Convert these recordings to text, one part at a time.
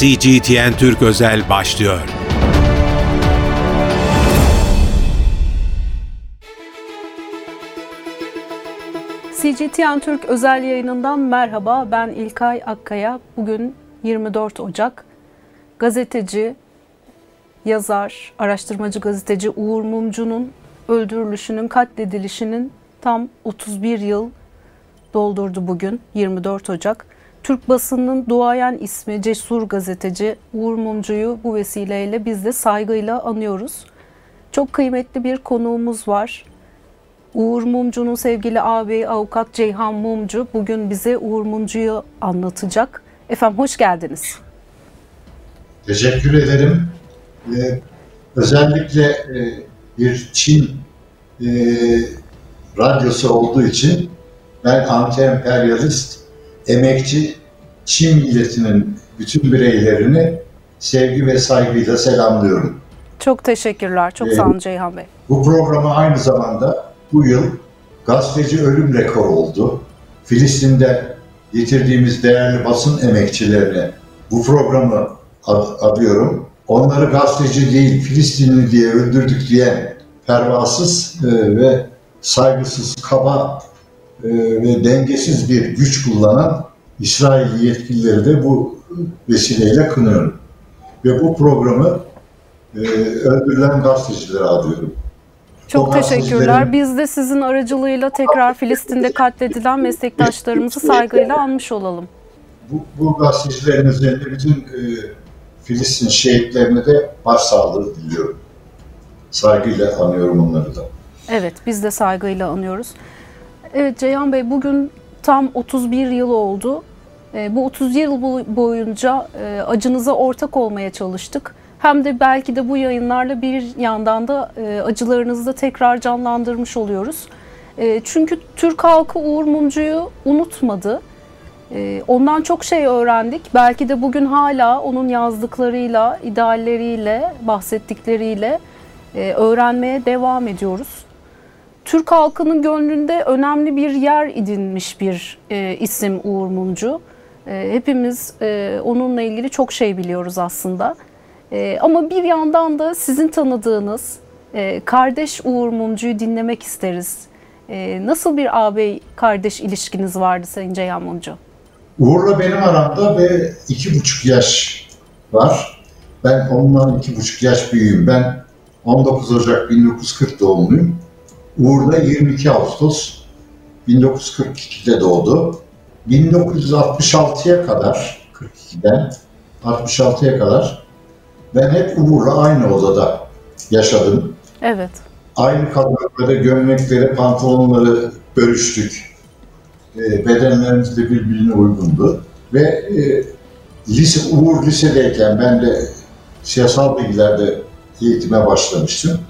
CGTN Türk Özel başlıyor. CGTN Türk özel yayınından merhaba. Ben İlkay Akkaya. Bugün 24 Ocak. Gazeteci, yazar, araştırmacı gazeteci Uğur Mumcu'nun öldürülüşünün, katledilişinin tam 31 yıl doldurdu bugün 24 Ocak. Türk basınının duayen ismi cesur gazeteci Uğur Mumcu'yu bu vesileyle biz de saygıyla anıyoruz. Çok kıymetli bir konuğumuz var. Uğur Mumcu'nun sevgili ağabeyi avukat Ceyhan Mumcu bugün bize Uğur Mumcu'yu anlatacak. Efendim hoş geldiniz. Teşekkür ederim. Ee, özellikle e, bir Çin e, radyosu olduğu için ben anti-emperyalist, emekçi Çin milletinin bütün bireylerini sevgi ve saygıyla selamlıyorum. Çok teşekkürler. Çok Ee, sağ olun Ceyhan Bey. Bu programı aynı zamanda bu yıl gazeteci ölüm rekoru oldu. Filistin'de yitirdiğimiz değerli basın emekçilerine bu programı ad- adıyorum. Onları gazeteci değil Filistinli diye öldürdük diyen pervasız e, ve saygısız, kaba ve dengesiz bir güç kullanan İsrail yetkilileri de bu vesileyle kınıyorum. Ve bu programı e, öldürülen gazetecilere adıyorum. Çok teşekkürler. Biz de sizin aracılığıyla tekrar Filistin'de katledilen meslektaşlarımızı saygıyla anmış olalım. Bu, bu gazetecilerin üzerinde bütün e, Filistin şehitlerine de başsağlığı diliyorum. Saygıyla anıyorum onları da. Evet, biz de saygıyla anıyoruz. Evet Ceyhan Bey, bugün tam 31 yıl oldu. E, Bu 30 yıl bo- boyunca e, acınıza ortak olmaya çalıştık. Hem de belki de bu yayınlarla bir yandan da e, acılarınızı da tekrar canlandırmış oluyoruz. E, Çünkü Türk halkı Uğur Mumcu'yu unutmadı. Ondan çok şey öğrendik. Belki de bugün hala onun yazdıklarıyla, idealleriyle, bahsettikleriyle öğrenmeye devam ediyoruz. Türk halkının gönlünde önemli bir yer edinmiş bir e, isim Uğur Mumcu. E, hepimiz e, onunla ilgili çok şey biliyoruz aslında. E, ama bir yandan da sizin tanıdığınız e, kardeş Uğur Mumcu'yu dinlemek isteriz. E, nasıl bir ağabey kardeş ilişkiniz vardı Sayın Ceyhan Mumcu? Uğur'la benim aramda ve iki buçuk yaş var. Ben ondan iki buçuk yaş büyüğüm. Ben 19 Ocak 1940 doğumluyum. Uğur da 22 Ağustos 1942'de doğdu. 1966'ya kadar, 42'den 66'ya kadar ben hep Uğur'la aynı odada yaşadım. Evet, Aynı kadroları, gömlekleri, pantolonları bölüştük. E, bedenlerimiz de birbirine uygundu. Ve e, lise, Uğur lisedeyken ben de siyasal bilgilerde eğitime başlamıştım.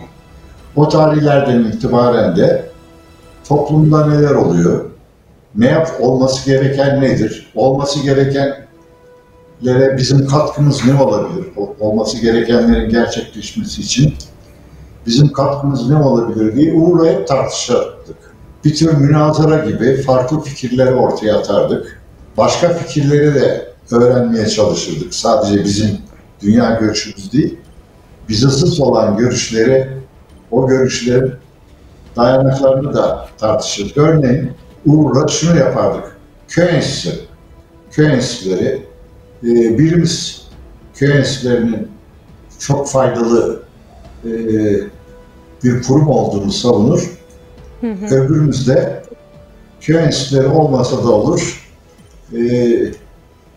O tarihlerden itibaren de toplumda neler oluyor, ne yap olması gereken nedir, olması gerekenlere bizim katkımız ne olabilir, olması gerekenlerin gerçekleşmesi için bizim katkımız ne olabilir diye Uğur'la tartışırdık. Bir tür münazara gibi farklı fikirleri ortaya atardık. Başka fikirleri de öğrenmeye çalışırdık. Sadece bizim dünya görüşümüz değil, bize zıt olan görüşleri, o görüşlerin dayanaklarını da tartışırdık. Örneğin Uğur'la şunu yapardık. Köy enstitüsü, köy enstitüleri, e, birimiz köy enstitülerinin çok faydalı e, bir kurum olduğunu savunur. Öbürümüz de köy enstitüleri olmasa da olur. E,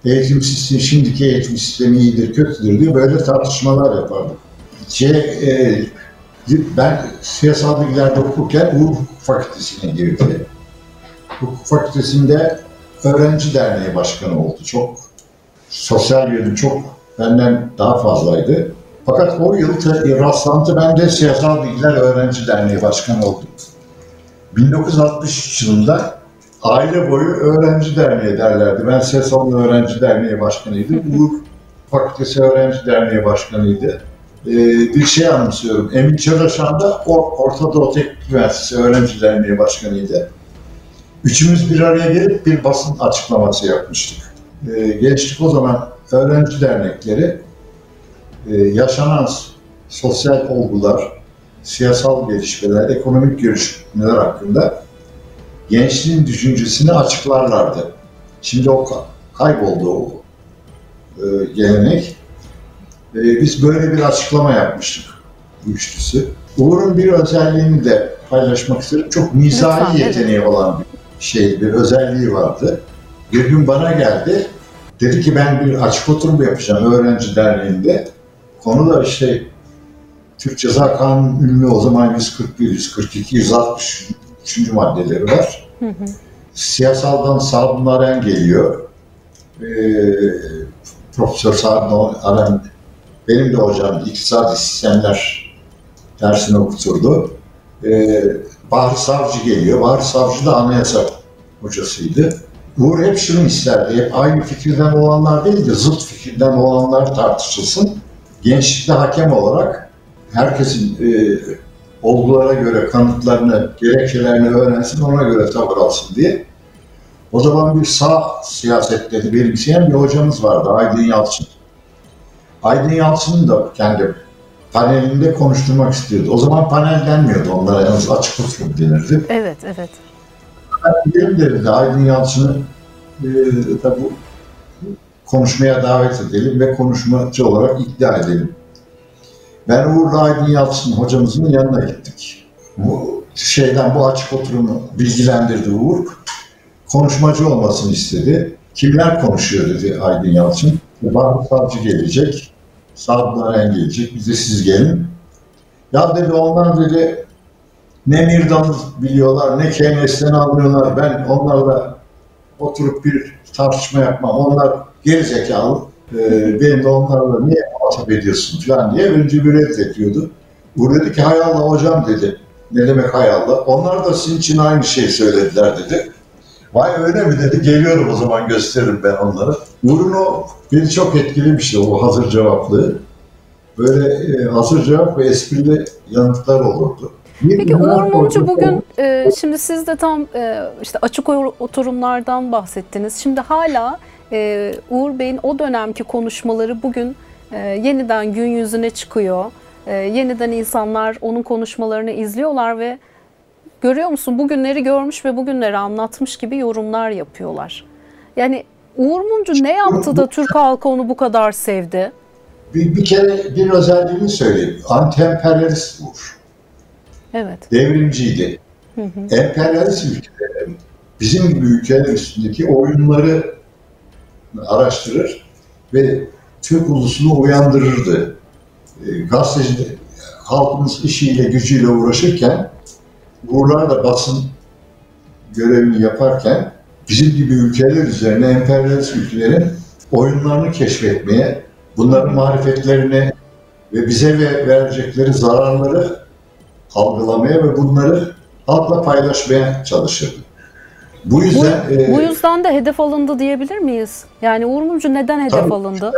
eğitim sistemi, şimdiki eğitim sistemi iyidir, kötüdür diye böyle tartışmalar yapardık. Şey, e, ben siyasal bilgilerde okurken Hukuk Fakültesi'ne girdi. Hukuk Fakültesi'nde öğrenci derneği başkanı oldu. Çok sosyal yönü çok benden daha fazlaydı. Fakat o yıl rastlantı ben de Siyasal Bilgiler Öğrenci Derneği Başkanı oldum. 1963 yılında aile boyu öğrenci derneği derlerdi. Ben Siyasal Öğrenci Derneği Başkanıydım. Uğur Fakültesi Öğrenci Derneği Başkanıydı. Ee, bir şey anımsıyorum. Emin Çalışan da o Orta Doğu Teknik Üniversitesi Öğrenci Derneği Başkanıydı. Üçümüz bir araya gelip bir basın açıklaması yapmıştık. e, gençlik o zaman öğrenci dernekleri e, yaşanan sosyal olgular, siyasal gelişmeler, ekonomik gelişmeler hakkında gençliğin düşüncesini açıklarlardı. Şimdi o ka- kayboldu o e, gelenek. E, biz böyle bir açıklama yapmıştık üçlüsü. Uğur'un bir özelliğini de paylaşmak isterim. Çok mizahi Lütfen, evet. yeteneği olan bir şey, bir özelliği vardı. Bir gün bana geldi. Dedi ki ben bir açık oturum yapacağım öğrenci derneğinde. Konu da işte Türk Ceza Kanunu ünlü o zaman 141, 142, 163. maddeleri var. Hı hı. Siyasaldan Sadun Aren geliyor. Ee, Profesör Sadun Aren benim de hocam iktisadi sistemler dersini okuturdu. Ee, Bahri Savcı geliyor. Bahri Savcı da anayasa hocasıydı. Uğur hep şunu isterdi. Hep aynı fikirden olanlar değil de zıt fikirden olanlar tartışılsın. Gençlikte hakem olarak herkesin e, olgulara göre kanıtlarını, gerekçelerini öğrensin, ona göre tavır alsın diye. O zaman bir sağ siyasetleri benimseyen bir hocamız vardı, Aydın Yalçın. Aydın Yalçın'ı da kendi panelinde konuşturmak istiyordu. O zaman panel denmiyordu onlara, yalnız açık oturum denirdi. Evet, evet. Gidelim dedi Aydın Yalçın'ı e, da bu konuşmaya davet edelim ve konuşmacı olarak ikna edelim. Ben Uğur'la Aydın Yalçın hocamızın yanına gittik. Bu şeyden bu açık oturumu bilgilendirdi Uğur. Konuşmacı olmasını istedi. Kimler konuşuyor dedi Aydın Yalçın. Bahri Savcı gelecek. Sadun Aren gelecek. Bize siz gelin. Ya dedi onlar dedi ne Mirdan'ı biliyorlar, ne Keynes'ten anlıyorlar. Ben onlarla oturup bir tartışma yapmam. Onlar geri zekalı. Ee, benim de onlarla niye muhatap ediyorsun falan diye önce bir reddediyordu. Bu dedi ki hay Allah hocam dedi. Ne demek hay Allah? Onlar da sizin için aynı şeyi söylediler dedi. Vay öyle mi dedi. Geliyorum o zaman gösteririm ben onlara. Uğur'un o beni çok etkilemişti o hazır cevaplığı. Böyle e, hazır cevap ve esprili yanıtlar olurdu. Bir Peki Uğur Mumcu bugün e, şimdi siz de tam e, işte açık oturumlardan bahsettiniz. Şimdi hala e, Uğur Bey'in o dönemki konuşmaları bugün e, yeniden gün yüzüne çıkıyor. E, yeniden insanlar onun konuşmalarını izliyorlar ve görüyor musun bugünleri görmüş ve bugünleri anlatmış gibi yorumlar yapıyorlar. Yani Uğur Mumcu ne yaptı da Türk halkı onu bu kadar sevdi? Bir, bir kere bir özelliğini söyleyeyim. Anti-emperyalist Uğur. Evet. Devrimciydi. Emperyalist ülkelerin bizim gibi ülkeler üstündeki oyunları araştırır ve Türk ulusunu uyandırırdı. E, gazeteci halkımız işiyle gücüyle uğraşırken Uğurlar da basın görevini yaparken bizim gibi ülkeler üzerine emperyalist ülkelerin oyunlarını keşfetmeye, bunların marifetlerini ve bize ve verecekleri zararları algılamaya ve bunları halkla paylaşmaya çalışırdı. Bu Bu, yüzden e, bu yüzden de hedef alındı diyebilir miyiz? Yani Uğur Mumcu neden hedef Tabii. alındı?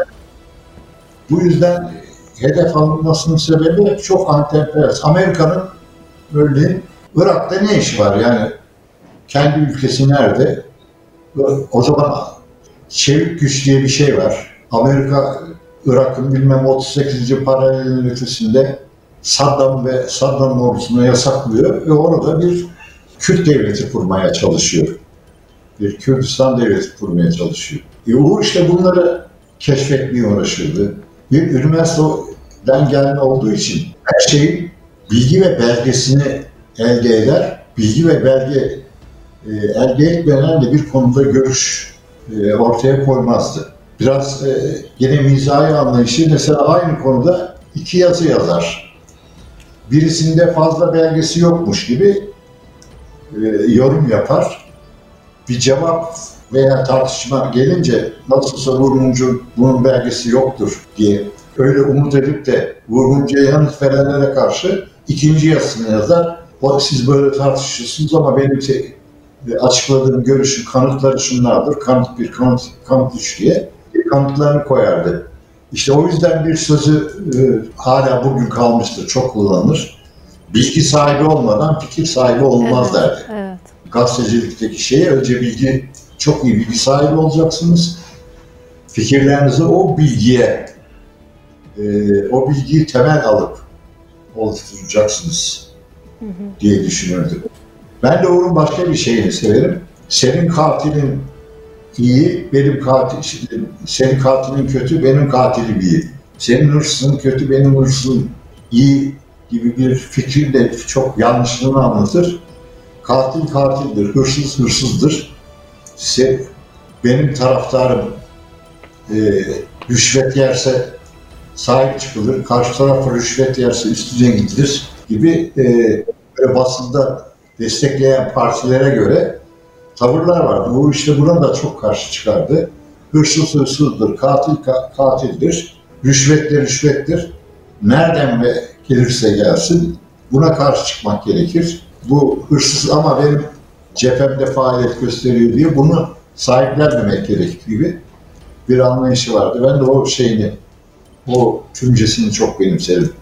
bu yüzden hedef alınmasının sebebi çok anti-emperyalist. Amerika'nın örneğin Irak'ta ne işi var yani kendi ülkesi nerede? O zaman çevik güç diye bir şey var. Amerika Irak'ın bilmem 38. paralelin ötesinde Saddam ve Saddam'ın ordusunu yasaklıyor ve orada bir Kürt devleti kurmaya çalışıyor. Bir Kürdistan devleti kurmaya çalışıyor. E Uğur işte bunları keşfetmeye uğraşırdı. Bir üniversiteden gelme olduğu için her şeyin bilgi ve belgesini elde eder. Bilgi ve belge e, elde etmeden de bir konuda görüş e, ortaya koymazdı. Biraz e, yine mizahi anlayışı mesela aynı konuda iki yazı yazar. Birisinde fazla belgesi yokmuş gibi e, yorum yapar. Bir cevap veya tartışma gelince nasılsa vurguncu bunun belgesi yoktur diye öyle umut edip de vurguncuya yanıt verenlere karşı ikinci yazısını yazar. O siz böyle tartışıyorsunuz ama benim te- e, açıkladığım görüşün kanıtları şunlardır. Kanıt bir, kanıt, kanıt üç diye kanıtlarını koyardı. İşte o yüzden bir sözü e, hala bugün kalmıştır, çok kullanılır. Bilgi sahibi olmadan fikir sahibi olmaz Evet, derdi Evet. gazetecilikteki şeye önce bilgi, çok iyi bilgi sahibi olacaksınız. fikirlerinizi o bilgiye, e, o bilgiyi temel alıp oluşturacaksınız diye düşünürdüm. Ben de onun başka bir şeyini severim. Senin katilin iyi, benim katil, senin katilin kötü, benim katilim iyi. Senin hırsızın kötü, benim hırsızım iyi gibi bir fikir de çok yanlışlığını anlatır. Katil katildir, hırsız hırsızdır. Se, benim taraftarım e, rüşvet yerse sahip çıkılır, karşı taraf rüşvet yerse üstüne gidilir gibi e, böyle basında destekleyen partilere göre tavırlar vardı. Bu işte buna da çok karşı çıkardı. Hırsız hırsızdır, katil ka- katildir, rüşvetler rüşvettir. Nereden ve gelirse gelsin buna karşı çıkmak gerekir. Bu hırsız ama benim cephemde faaliyet gösteriyor diye bunu sahiplenmemek gerekir gibi bir anlayışı vardı. Ben de o şeyini, o tümcesini çok benimsedim.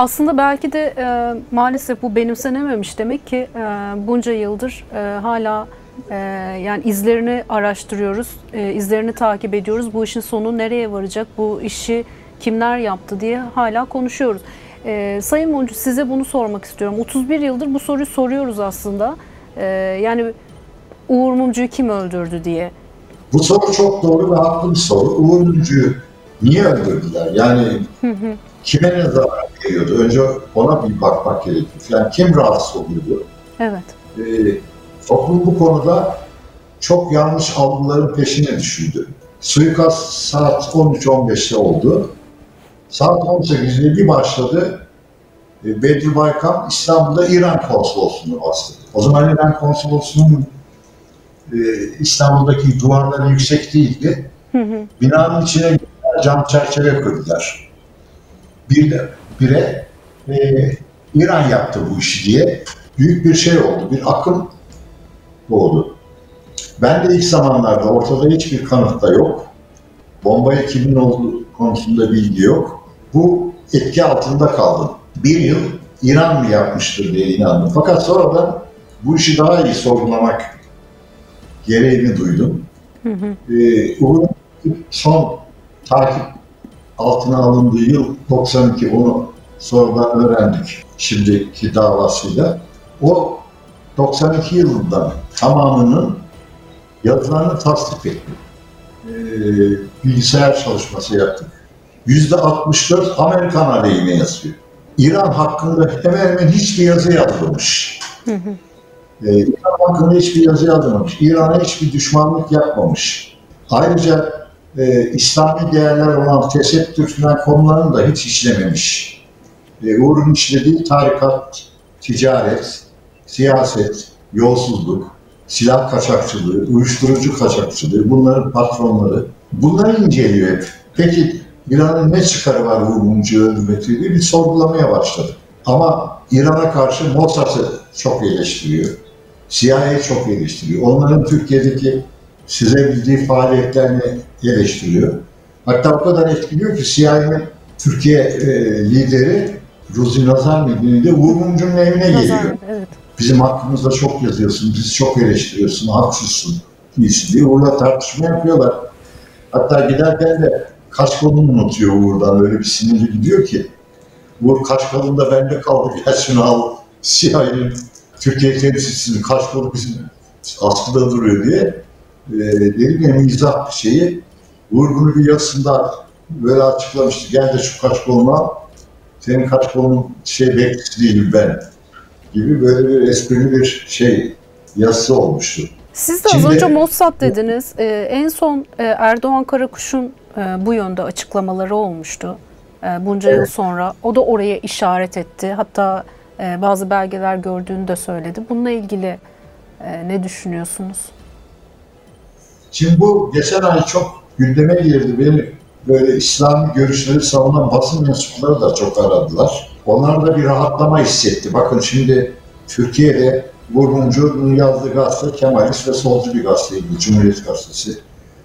Aslında belki de e, maalesef bu benimsenememiş demek ki e, bunca yıldır e, hala e, yani izlerini araştırıyoruz, e, izlerini takip ediyoruz. Bu işin sonu nereye varacak, bu işi kimler yaptı diye hala konuşuyoruz. E, Sayın Moncu size bunu sormak istiyorum. 31 yıldır bu soruyu soruyoruz aslında. E, yani Uğur Mumcu'yu kim öldürdü diye. Bu soru çok doğru ve haklı bir soru. Uğur Mumcu'yu niye öldürdüler? Yani kime ne zarar veriyordu? Önce ona bir bakmak gerekiyor. Yani kim rahatsız oluyordu? Evet. Ee, toplum bu konuda çok yanlış algıların peşine düşürdü. Suikast saat 13-15'te oldu. Saat 18'de bir başladı. E, Bedri Baykan İstanbul'da İran konsolosluğunu bastı. O zaman İran konsolosluğunun e, İstanbul'daki duvarları yüksek değildi. Binanın içine cam çerçeve kırdılar. Bir de bire e, İran yaptı bu işi diye büyük bir şey oldu. Bir akım doğdu. Ben de ilk zamanlarda ortada hiçbir kanıt da yok. Bombaya kimin olduğu konusunda bilgi yok. Bu etki altında kaldım. Bir yıl İran mı yapmıştır diye inandım. Fakat sonradan bu işi daha iyi sorgulamak gereğini duydum. Ee, Uğur'un son takip altına alındığı yıl 92 onu sonradan öğrendik şimdiki davasıyla. O 92 yılından tamamının yazılarını tasdik ettik. Ee, bilgisayar çalışması yaptık. Yüzde 64 Amerikan aleyhine yazıyor. İran hakkında hemen hemen hiçbir yazı yazılmamış. Ee, İran hakkında hiçbir yazı yazılmamış. İran'a hiçbir düşmanlık yapmamış. Ayrıca e, İslami değerler olan tesettür falan konularını da hiç işlememiş. E, Uğur'un işlediği tarikat, ticaret, siyaset, yolsuzluk, silah kaçakçılığı, uyuşturucu kaçakçılığı, bunların patronları. Bunları inceliyor hep. Peki İran'ın ne çıkarı var Mumcu'yu öldürmekle diye bir sorgulamaya başladı. Ama İran'a karşı Mossad'ı çok eleştiriyor. CIA çok eleştiriyor. Onların Türkiye'deki size bildiği faaliyetlerini eleştiriyor. Hatta o kadar etkiliyor ki CIA'nin Türkiye e, lideri Ruzi Nazar de Uğur Mumcu'nun evine geliyor. Nazar, evet. Bizim hakkımızda çok yazıyorsun, bizi çok eleştiriyorsun, haksızsın iyisi diye Uğur'la tartışma yapıyorlar. Hatta giderken de kaşkolunu unutuyor Uğur'dan öyle bir sinirli gidiyor ki. Uğur kaşkolunda bende kaldı gel şunu al. CIA'nin Türkiye temsilcisinin kaşkolu bizim askıda duruyor diye. E, dedim ya mizah şeyi. Uğur bunu bir yazısında böyle açıklamıştı. Gel de şu kaşkolunu al. Senin kaşkolunun şey bekçisi değilim ben gibi böyle bir esprili bir şey yazısı olmuştu. Siz de az Şimdi- önce Mossad dediniz. Ee, en son e, Erdoğan Karakuş'un e, bu yönde açıklamaları olmuştu. E, bunca yıl sonra. O da oraya işaret etti. Hatta e, bazı belgeler gördüğünü de söyledi. Bununla ilgili e, ne düşünüyorsunuz? Şimdi bu geçen ay çok gündeme girdi. Beni böyle İslami görüşleri savunan basın mensupları da çok aradılar. Onlar da bir rahatlama hissetti. Bakın şimdi Türkiye'de Vurguncu'nun yazdığı gazete Kemalist ve solcu bir gazeteydi. Cumhuriyet Gazetesi.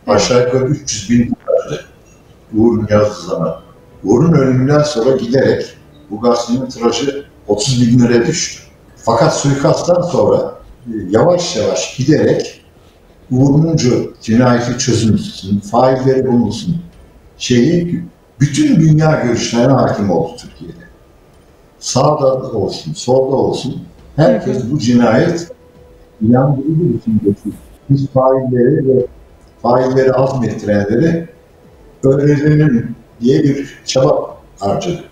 Aşağı yukarı 300 bin verdi. Uğur'un yazdığı zaman. Uğur'un ölümünden sonra giderek bu gazetenin tirajı 30 bin liraya düştü. Fakat suikasttan sonra e, yavaş yavaş giderek Mumcu cinayeti çözülsün, failleri bulunsun şeyi bütün dünya görüşlerine hakim oldu Türkiye'de. Sağda olsun, solda olsun herkes bu cinayet inandırıcı biçimde biz failleri ve failleri azmettirenleri öğrenelim diye bir çaba harcadı.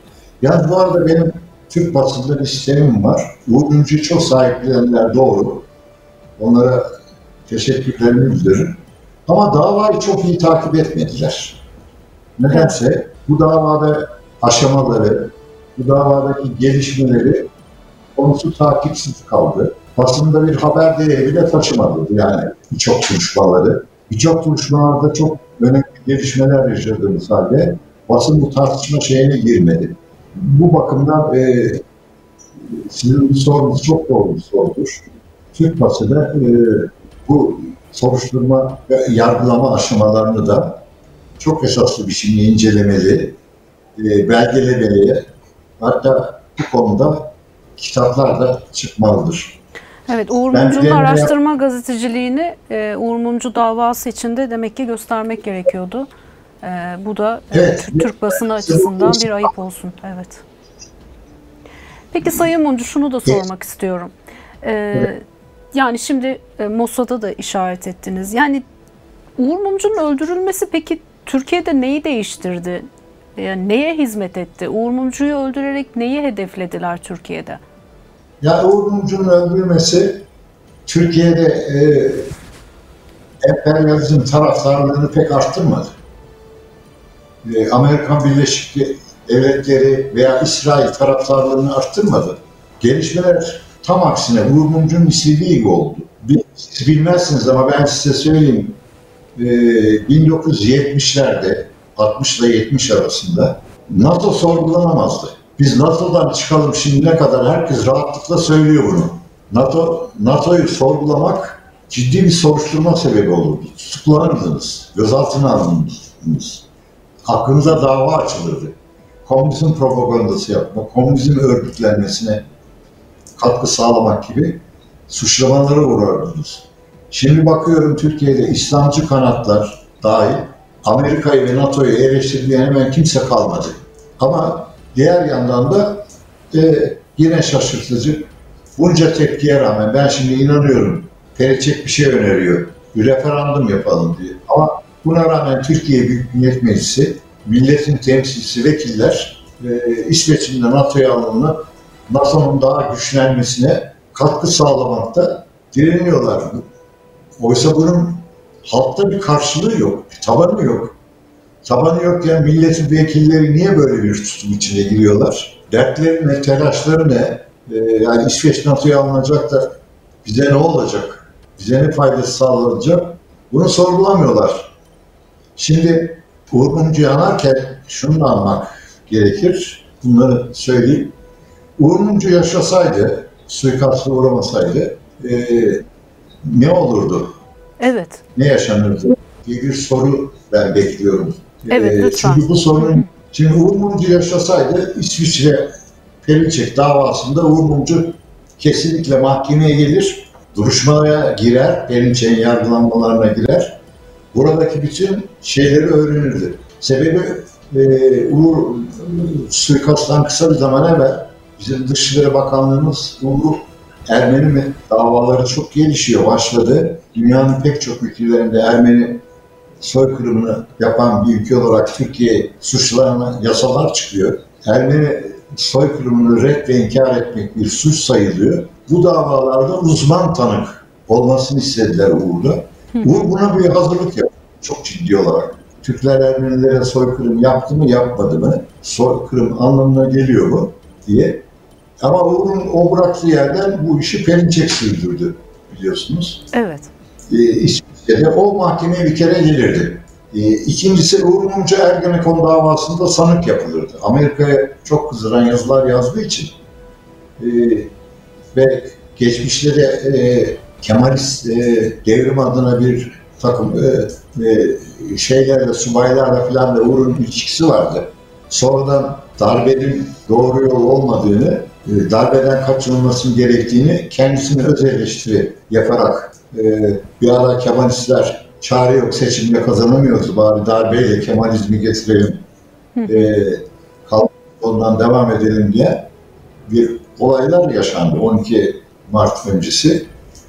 Yani bu arada benim Türk basında bir sistemim var. Uğur çok sahiplenenler doğru. Onlara teşekkürlerimi bildiririm. Ama davayı çok iyi takip etmediler. Nedense bu davada aşamaları, bu davadaki gelişmeleri konusu takipsiz kaldı. Basında bir haber değeri bile taşımadı yani birçok konuşmaları. Birçok konuşmalarda çok önemli gelişmeler yaşadığımız halde basın bu tartışma şeyine girmedi. Bu bakımdan e, sizin sorunuz çok doğru bir sorudur. Türk basını e, bu soruşturma ve yargılama aşamalarını da çok esaslı biçimde incelemeli, e, belgelemeli. Hatta bu konuda kitaplar da çıkmalıdır. Evet, Uğur Mumcu'nun araştırma yap- gazeteciliğini e, Uğur Mumcu davası içinde demek ki göstermek gerekiyordu. E, bu da e, evet, Türk basını açısından bir ayıp olsun. Evet. Peki Sayın Mumcu şunu da sormak evet. istiyorum. E, evet. Yani şimdi e, Mossad'a da işaret ettiniz. Yani Uğur Mumcu'nun öldürülmesi peki Türkiye'de neyi değiştirdi? Yani neye hizmet etti? Uğur Mumcu'yu öldürerek neyi hedeflediler Türkiye'de? Ya Uğur Mumcu'nun öldürülmesi Türkiye'de e, emperyalizm taraftarlığını pek arttırmadı. E, Amerikan Birleşik Devletleri veya İsrail taraftarlığını arttırmadı. Gelişmeler tam aksine Uğur Mumcu'nun istediği gibi oldu. Siz bilmezsiniz ama ben size söyleyeyim. E, 1970'lerde 60 ile 70 arasında NATO sorgulanamazdı. Biz NATO'dan çıkalım şimdi ne kadar herkes rahatlıkla söylüyor bunu. NATO NATO'yu sorgulamak ciddi bir soruşturma sebebi olurdu. Tutuklanırdınız, gözaltına alındınız. Hakkınıza dava açılırdı. Komünizm propagandası yapma, komünizm örgütlenmesine katkı sağlamak gibi suçlamalara uğrardınız. Şimdi bakıyorum Türkiye'de İslamcı kanatlar dahil Amerika'yı ve NATO'yu eleştirdiği hemen kimse kalmadı. Ama diğer yandan da e, yine şaşırtıcı bunca tepkiye rağmen ben şimdi inanıyorum Periçek bir şey öneriyor. Bir referandum yapalım diye. Ama buna rağmen Türkiye Büyük Millet Meclisi milletin temsilcisi vekiller e, İsveç'in de NATO'ya alınıp NATO'nun daha güçlenmesine katkı sağlamakta direniyorlar. Oysa bunun halkta bir karşılığı yok, bir tabanı yok. Tabanı yokken milletin vekilleri niye böyle bir tutum içine giriyorlar? Dertleri ne, telaşları ne? Ee, yani İsveç NATO'ya alınacak da bize ne olacak? Bize ne faydası sağlanacak? Bunu sorgulamıyorlar. Şimdi Uğur Mumcu yanarken şunu anmak gerekir. Bunları söyleyeyim. Uğur Mumcu yaşasaydı, suikastı uğramasaydı e, ne olurdu? Evet. Ne yaşanırdı diye bir soru ben bekliyorum. Evet, ee, lütfen. Çünkü bu sorun, şimdi Uğur Mumcu yaşasaydı İsviçre Perinçek davasında Uğur Mumcu kesinlikle mahkemeye gelir, duruşmaya girer, Perinçek'in yargılanmalarına girer. Buradaki bütün şeyleri öğrenirdi. Sebebi e, Uğur suikasttan kısa bir zaman evvel bizim Dışişleri Bakanlığımız Uğur Ermeni davaları çok gelişiyor, başladı. Dünyanın pek çok ülkelerinde Ermeni soykırımını yapan bir ülke olarak Türkiye suçlarına yasalar çıkıyor. Ermeni soykırımını red ve inkar etmek bir suç sayılıyor. Bu davalarda uzman tanık olmasını istediler Uğur'da. Uğur buna bir hazırlık yaptı çok ciddi olarak. Türkler Ermenilere soykırım yaptı mı yapmadı mı? Soykırım anlamına geliyor mu diye. Ama Uğur'un o bıraktığı yerden bu işi Perinçek sürdürdü biliyorsunuz. Evet. Ee, İsviçre'de o mahkemeye bir kere gelirdi. Ee, ikincisi Uğur Mumcu Ergenekon davasında sanık yapılırdı. Amerika'ya çok kızdıran yazılar yazdığı için ee, ve geçmişte de e, Kemalist e, devrim adına bir takım e, e, şeylerle, subaylarla falan da Uğur'un ilişkisi vardı. Sonradan darbenin doğru yol olmadığını e, darbeden kaçınılmasının gerektiğini kendisine öz eleştiri yaparak e, bir ara Kemalistler çare yok seçimde kazanamıyoruz bari darbeyle Kemalizmi getirelim e, ondan devam edelim diye bir olaylar yaşandı 12 Mart öncesi.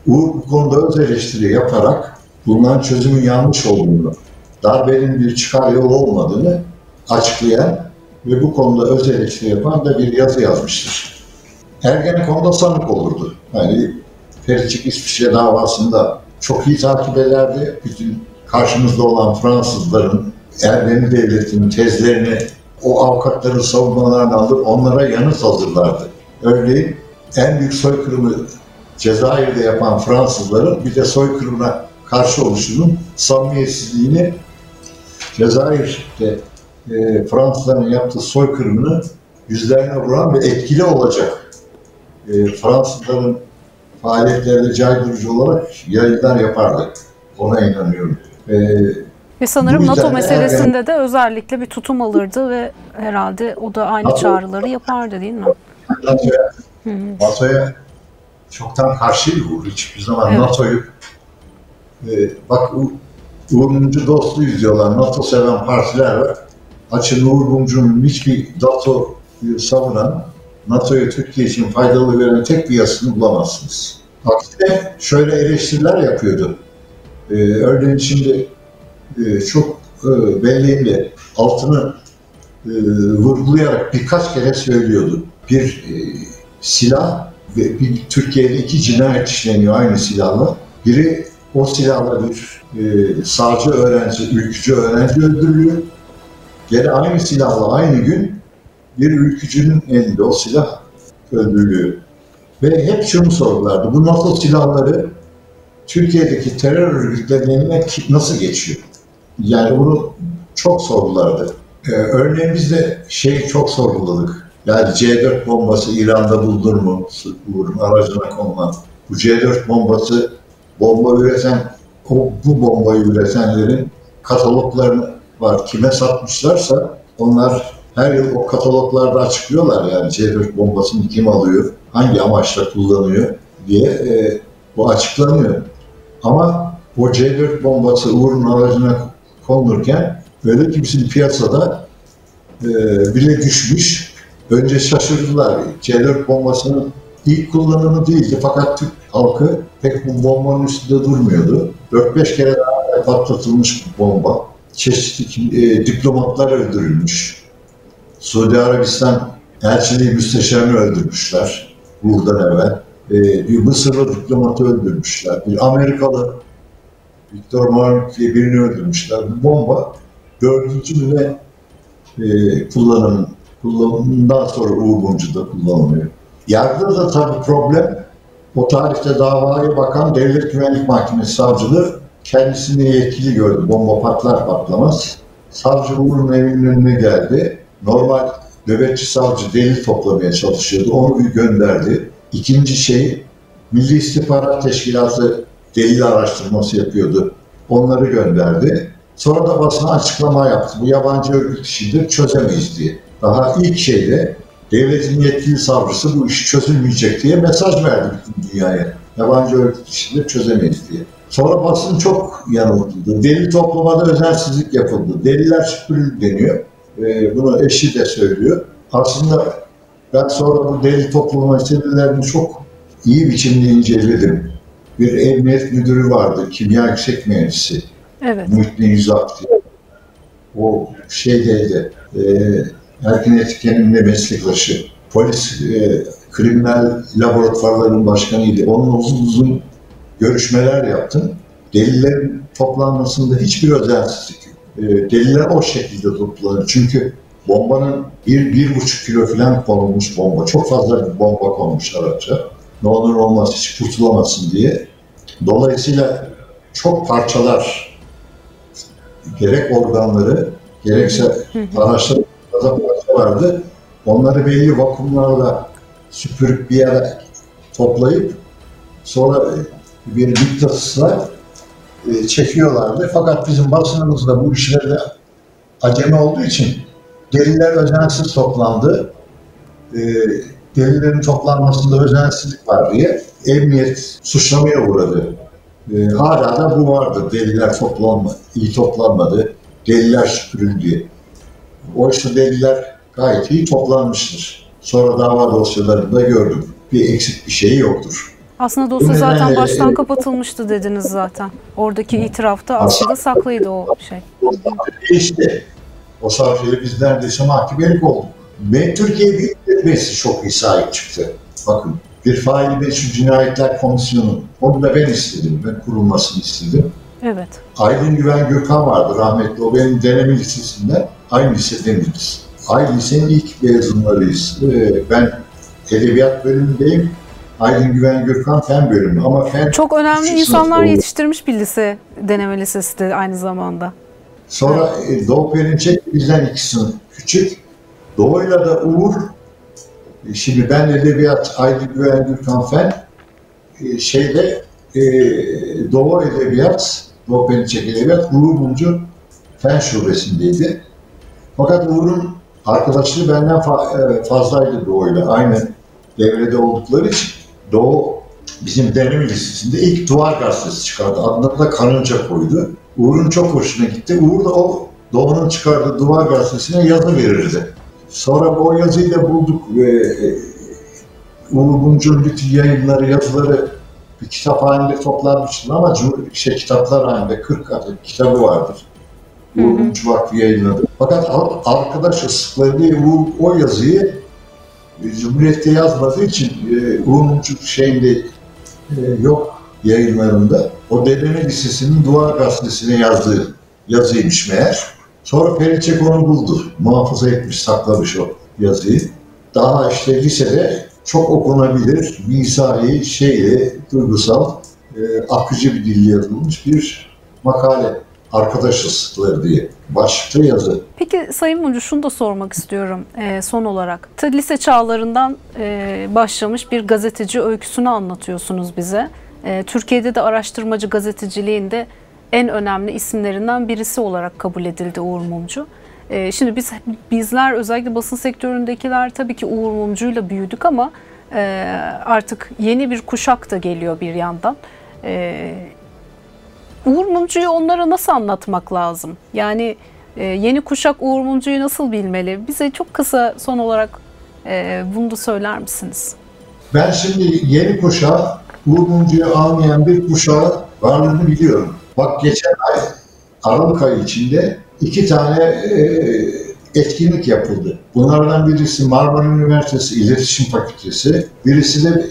Uğur bu konuda öz eleştiri yaparak bulunan çözümün yanlış olduğunu, darbenin bir çıkar yolu olmadığını açıklayan ve bu konuda öz eleştiri yapan da bir yazı yazmıştır. Ergenekon'da sanık olurdu. Yani Pericik İsviçre davasında çok iyi takip ederdi. Bütün karşımızda olan Fransızların Ermeni devletinin tezlerini o avukatların savunmalarını alır onlara yanıt hazırlardı. Örneğin en büyük soykırımı Cezayir'de yapan Fransızların bir de soykırımına karşı oluşunun samimiyetsizliğini Cezayir'de e, Fransızların yaptığı soykırımını yüzlerine vuran ve etkili olacak e, Fransızların faaliyetlerinde caydırıcı olarak yayınlar yapardı. Ona inanıyorum. E, Ve sanırım NATO meselesinde de özellikle bir tutum alırdı ve herhalde o da aynı NATO- çağrıları yapardı değil mi? NATO'ya. NATO'ya çoktan karşıydı Uğur. Hiçbir zaman Evet. NATO'yu e, bak U- Uğur Mumcu dostluğuyuz diyorlar. NATO seven partiler var. Açın Uğur Mumcu'nun hiçbir NATO'yu savunan, NATO'yu Türkiye için faydalı veren tek bir yazısını bulamazsınız. Aksine şöyle eleştiriler yapıyordu. E, örneğin şimdi e, çok e, belleğiyle altını e, vurgulayarak birkaç kere söylüyordu. Bir e, silah ve bir Türkiye'de iki cinayet işleniyor aynı silahla. Biri o silahla bir e, sağcı öğrenci, ülkücü öğrenci öldürülüyor. Geri aynı silahla aynı gün bir ülkücünün elinde o silah öldürülüyor. Ve hep şunu sorgulardı. Bu NATO silahları Türkiye'deki terör ki- nasıl geçiyor? Yani bunu çok sorgulardı. Ee, örneğin biz de şeyi çok sorguladık. Yani C4 bombası İran'da bulunur mu? Uğur'un aracına konulan. Bu C4 bombası bomba üreten, bu bombayı üretenlerin kataloglarını var. Kime satmışlarsa onlar her yıl o kataloglarda açıklıyorlar yani C4 bombasını kim alıyor, hangi amaçla kullanıyor diye e, bu açıklanıyor. Ama o C4 bombası Uğur'un aracına konulurken öyle ki bizim piyasada e, bile düşmüş. Önce şaşırdılar. C4 bombasının ilk kullanımı değildi fakat Türk halkı pek bu bombanın üstünde durmuyordu. 4-5 kere daha patlatılmış bu bomba. Çeşitli e, diplomatlar öldürülmüş. Suudi Arabistan elçiliği müsteşarını öldürmüşler buradan evvel. E, bir Mısırlı diplomatı öldürmüşler. Bir Amerikalı Viktor Marmik diye birini öldürmüşler. Bu bomba dördüncü mü ne e, kullanım, kullanımından sonra Uğur Mumcu'da kullanılıyor. Yargıda da tabii problem o tarihte davaya bakan Devlet Güvenlik Mahkemesi savcılığı kendisini yetkili gördü. Bomba patlar patlamaz. Savcı Uğur'un evinin önüne geldi. Normal nöbetçi savcı delil toplamaya çalışıyordu. Onu bir gönderdi. İkinci şey Milli İstihbarat Teşkilatı delil araştırması yapıyordu. Onları gönderdi. Sonra da basına açıklama yaptı. Bu yabancı örgüt işidir, çözemeyiz diye. Daha ilk şeyde devletin yetkili savcısı bu iş çözülmeyecek diye mesaj verdi bütün dünyaya. Yabancı işidir, çözemeyiz diye. Sonra basın çok yanıltıldı. Delil toplamada özensizlik yapıldı. Deliller süpürüldü deniyor. Ee, bunu eşi de söylüyor. Aslında ben sonra bu delil toplama meselelerini çok iyi biçimde inceledim. Bir emniyet müdürü vardı, kimya yüksek mühendisi. Evet. Muhittin Yüzak diye. O şeydeydi, e, Erkin Etken'in de meslektaşı. Polis e, kriminal laboratuvarların başkanıydı. Onunla uzun uzun görüşmeler yaptım. Delillerin toplanmasında hiçbir özensizlik yok. E, deliller o şekilde toplanır. Çünkü bombanın bir, bir buçuk kilo falan konulmuş bomba. Çok fazla bir bomba konmuş araca. Ne olur olmaz hiç kurtulamasın diye. Dolayısıyla çok parçalar gerek organları gerekse araçta fazla parça vardı. Onları belli vakumlarla süpürüp bir yere toplayıp sonra bir mıknatısla e, çekiyorlardı. Fakat bizim basınımızda bu işlerde acemi olduğu için deliller özensiz toplandı. E, delillerin toplanmasında özensizlik var diye emniyet suçlamaya uğradı. E, hala da bu vardı. Deliller toplanma, iyi toplanmadı. Deliller süpürüldü. Oysa deliller gayet iyi toplanmıştır. Sonra dava dosyalarında gördüm. Bir eksik bir şey yoktur. Aslında dosya zaten baştan kapatılmıştı dediniz zaten. Oradaki itirafta aslında saklıydı o şey. değişti. O savcılığı biz neredeyse mahkemelik olduk. Ve Türkiye Büyük Millet Meclisi çok iyi sahip çıktı. Bakın bir faili meşru cinayetler komisyonu, onu da ben istedim, ben kurulmasını istedim. Evet. Aydın Güven Gürkan vardı rahmetli, o benim deneme lisesinden, aynı lisedeniz. Aynı lisenin ilk mezunlarıyız. Ee, ben edebiyat bölümündeyim, Aydın Güven Gürkan fen bölümü ama fen Çok önemli insanlar oldu. yetiştirmiş bir lise, deneme lisesi de aynı zamanda. Sonra e, Doğu Perinçek bizden iki sınıf küçük. Doğu'yla da Uğur, e, şimdi ben edebiyat, Aydın Güven Gürkan Fen, e, şeyde e, Doğu Edebiyat, Doğu Perinçek Edebiyat, Uğur Mumcu Fen Şubesi'ndeydi. Fakat Uğur'un arkadaşlığı benden fa- e, fazlaydı Doğu'yla. Aynı devrede oldukları için Doğu bizim deneme listesinde ilk duvar gazetesi çıkardı. Adını da Karınca koydu. Uğur'un çok hoşuna gitti. Uğur da o Doğu'nun çıkardığı duvar gazetesine yazı verirdi. Sonra o yazıyı da bulduk ve e, Uğur Mumcu'nun bütün yayınları, yazıları bir kitap halinde toplanmıştır ama şey, kitaplar halinde 40 adet kitabı vardır. Uğur Vakfı yayınladı. Fakat arkadaş ıslıkları diye Uğur o yazıyı e, Cumhuriyet'te yazmadığı için e, Uğur Mumcu şeyinde e, yok yayınlarında. O Dedene Lisesi'nin Duvar Gazetesi'ne yazdığı yazıymış meğer. Sonra Perinçek onu buldu. Muhafaza etmiş, saklamış o yazıyı. Daha işte lisede çok okunabilir, mizahi, şeyli, duygusal, e, akıcı bir dille yazılmış bir makale. Arkadaş ıslıkları diye. Başlıkta yazı. Peki Sayın Mumcu şunu da sormak istiyorum e, son olarak. Lise çağlarından e, başlamış bir gazeteci öyküsünü anlatıyorsunuz bize. E, Türkiye'de de araştırmacı gazeteciliğinde en önemli isimlerinden birisi olarak kabul edildi Uğur Mumcu. E, şimdi biz bizler özellikle basın sektöründekiler tabii ki Uğur Mumcu'yla büyüdük ama e, artık yeni bir kuşak da geliyor bir yandan. E, Uğur Mumcu'yu onlara nasıl anlatmak lazım? Yani e, yeni kuşak Uğur Mumcu'yu nasıl bilmeli? Bize çok kısa son olarak e, bunu da söyler misiniz? Ben şimdi yeni kuşağı, Uğur Mumcu'yu almayan bir kuşağı varlığını biliyorum. Bak geçen ay, Aralık ayı içinde iki tane e, etkinlik yapıldı. Bunlardan birisi Marmara Üniversitesi İletişim Fakültesi, birisi de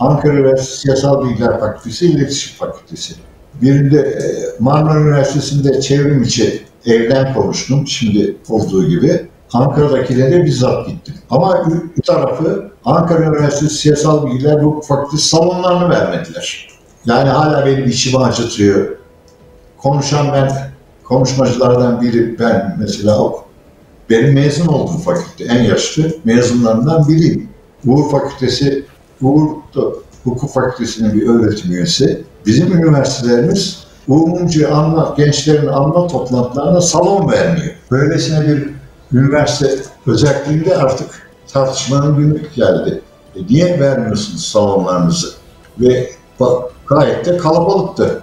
Ankara Üniversitesi Siyasal Bilgiler Fakültesi İletişim Fakültesi. Birinde e, Marmara Üniversitesi'nde çevrim içi evden konuştum, şimdi olduğu gibi. Ankara'dakilere bizzat gittim. Ama bir tarafı Ankara Üniversitesi Siyasal Bilgiler Hukuk Fakültesi salonlarını vermediler. Yani hala benim içimi acıtıyor. Konuşan ben, konuşmacılardan biri ben mesela benim mezun olduğum fakülte, en yaşlı mezunlarından biriyim. Uğur Fakültesi, Uğur Hukuk Fakültesi'nin bir öğretim üyesi. Bizim üniversitelerimiz Uğur Mumcu'yu anla, gençlerin anma toplantılarına salon vermiyor. Böylesine bir üniversite özelliğinde artık tartışmanın günü geldi. E niye vermiyorsunuz salonlarınızı? Ve bak, gayet de kalabalıktı.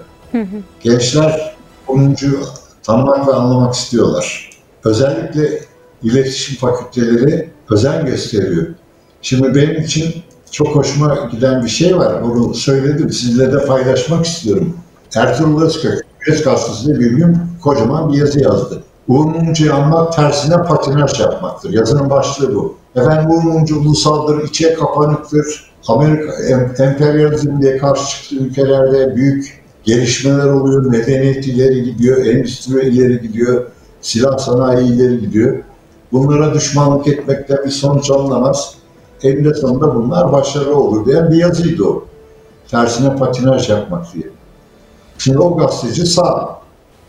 Gençler Mumcu'yu tanımak ve anlamak istiyorlar. Özellikle iletişim fakülteleri özen gösteriyor. Şimdi benim için çok hoşuma giden bir şey var. Bunu söyledim, sizinle de paylaşmak istiyorum. Ertuğrul Özkök, Cumhuriyet Gazetesi'nde bir gün kocaman bir yazı yazdı. Uğur Mumcu'yu anmak tersine patinaj yapmaktır. Yazının başlığı bu. Efendim Uğur Mumcu ulusaldır, içe kapanıktır. Amerika em- emperyalizm diye karşı çıktığı ülkelerde büyük gelişmeler oluyor. Medeniyet ileri gidiyor, endüstri ileri gidiyor, silah sanayi ileri gidiyor. Bunlara düşmanlık etmekle bir sonuç alınamaz. Eninde sonunda bunlar başarılı olur diyen bir yazıydı o. Tersine patinaj yapmak diye. Şimdi o gazeteci sağ.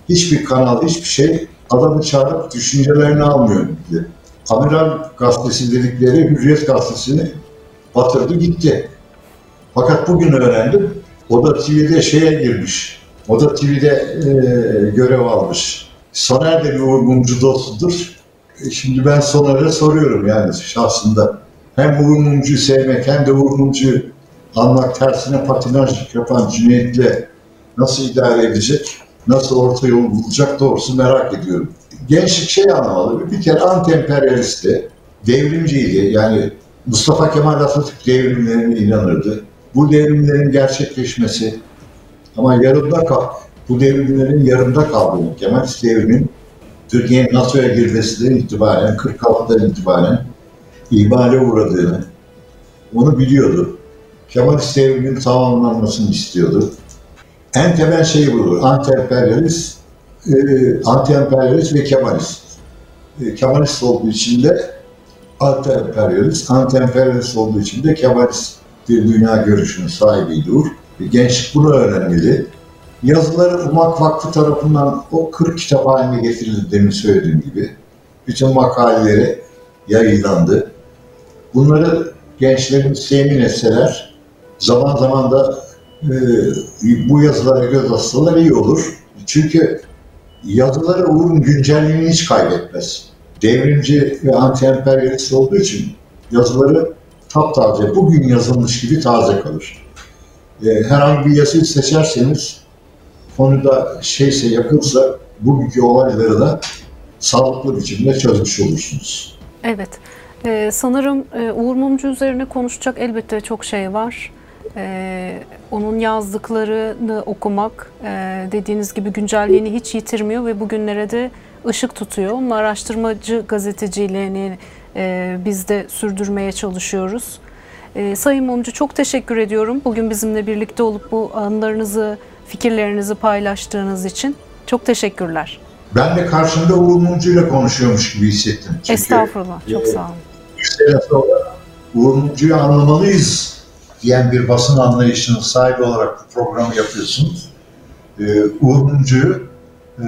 Hiçbir kanal, hiçbir şey adamı çağırıp düşüncelerini almıyor diye. Amiral gazetesi dedikleri Hürriyet gazetesini batırdı gitti. Fakat bugün öğrendim. O da TV'de şeye girmiş. O da TV'de e, görev almış. Soner de bir Mumcu dostudur. E, şimdi ben Soner'e soruyorum yani şahsında. Hem Uğur Mumcu'yu sevmek hem de Uğur Mumcu'yu anmak tersine patinaj yapan Cüneyt'le nasıl idare edecek, nasıl orta yol bulacak doğrusu merak ediyorum. Gençlik şey anlamalı. Bir kere anti-emperyalistti, devrimciydi. Yani Mustafa Kemal Atatürk devrimlerine inanırdı. Bu devrimlerin gerçekleşmesi ama yarımda kal. Bu devrimlerin yarımda kaldığını, Kemalist devrimin Türkiye'nin NATO'ya girmesinden itibaren, 46'dan itibaren ihmale uğradığını, onu biliyordu. Kemalist devrimin tamamlanmasını istiyordu. En temel şey budur. Anti-emperyalist, e, anti-emperyalist ve Kemalist. E, Kemalist olduğu için de anti-emperyalist, anti-emperyalist olduğu için de Kemalist bir dünya görüşünün sahibiydi Uğur. E, Gençlik bunu öğrenmeli. Yazıları Umak Vakfı tarafından o 40 kitap haline getirildi demin söylediğim gibi. Bütün makaleleri yayınlandı. Bunları gençlerimiz temin etseler zaman zaman da e, bu yazılara göz atsalar iyi olur. Çünkü yazıları Uğur'un güncelliğini hiç kaybetmez. Devrimci ve anti-emperyalist olduğu için yazıları taptaze, bugün yazılmış gibi taze kalır. E, herhangi bir yazıyı seçerseniz konuda şeyse yakınsa bugünkü olayları da sağlıklı biçimde çözmüş olursunuz. Evet. Ee, sanırım e, Uğur Mumcu üzerine konuşacak elbette çok şey var. Ee, onun yazdıklarını okumak e, dediğiniz gibi güncelliğini hiç yitirmiyor ve bugünlere de ışık tutuyor. Onun araştırmacı gazeteciliğini e, biz de sürdürmeye çalışıyoruz. E, Sayın Mumcu çok teşekkür ediyorum. Bugün bizimle birlikte olup bu anılarınızı, fikirlerinizi paylaştığınız için. Çok teşekkürler. Ben de karşımda Uğur Mumcu ile konuşuyormuş gibi hissettim. Çünkü Estağfurullah. Çok sağ olun. Bir sene sonra Uğur Mumcu'yu anlamalıyız diyen bir basın anlayışının sahibi olarak bu programı yapıyorsunuz. Ee, Uğur Mumcu'yu e,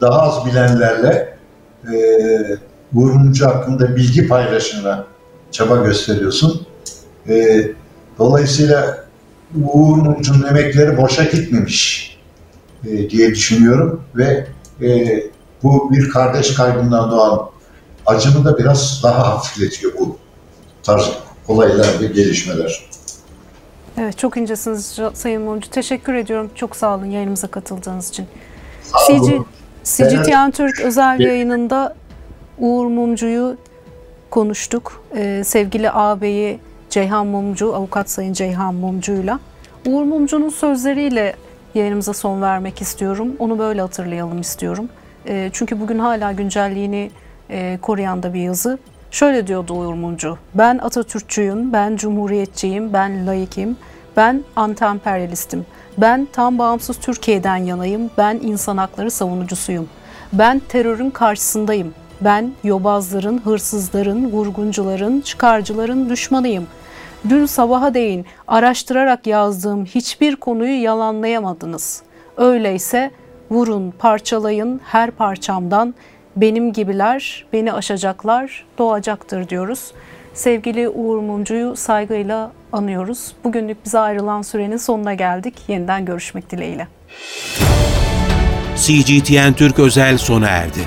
daha az bilenlerle e, Uğur Mumcu hakkında bilgi paylaşımına çaba gösteriyorsun. E, dolayısıyla Uğur Mumcu'nun emekleri boşa gitmemiş e, diye düşünüyorum ve e, bu bir kardeş kaybından doğan acımı da biraz daha hafifletiyor bu tarz olaylar ve gelişmeler. Evet çok incesiniz Sayın Mumcu. Teşekkür ediyorum. Çok sağ olun yayınımıza katıldığınız için. CG, CGTN Türk özel Evet. yayınında Uğur Mumcu'yu konuştuk. Ee, sevgili ağabeyi Ceyhan Mumcu, avukat Sayın Ceyhan Mumcu'yla. Uğur Mumcu'nun sözleriyle yayınımıza son vermek istiyorum. Onu böyle hatırlayalım istiyorum. Ee, çünkü bugün hala güncelliğini e, koruyan da bir yazı. Şöyle diyordu Uğur Mumcu. Ben Atatürkçüyüm, ben Cumhuriyetçiyim, ben laikim, ben anti-emperyalistim. Ben tam bağımsız Türkiye'den yanayım, ben insan hakları savunucusuyum. Ben terörün karşısındayım. Ben yobazların, hırsızların, vurguncuların, çıkarcıların düşmanıyım. Dün sabaha değin araştırarak yazdığım hiçbir konuyu yalanlayamadınız. Öyleyse vurun, parçalayın her parçamdan benim gibiler, beni aşacaklar doğacaktır diyoruz. Sevgili Uğur Mumcu'yu saygıyla anıyoruz. Bugünlük bize ayrılan sürenin sonuna geldik. Yeniden görüşmek dileğiyle. CGTN Türk özel sona erdi.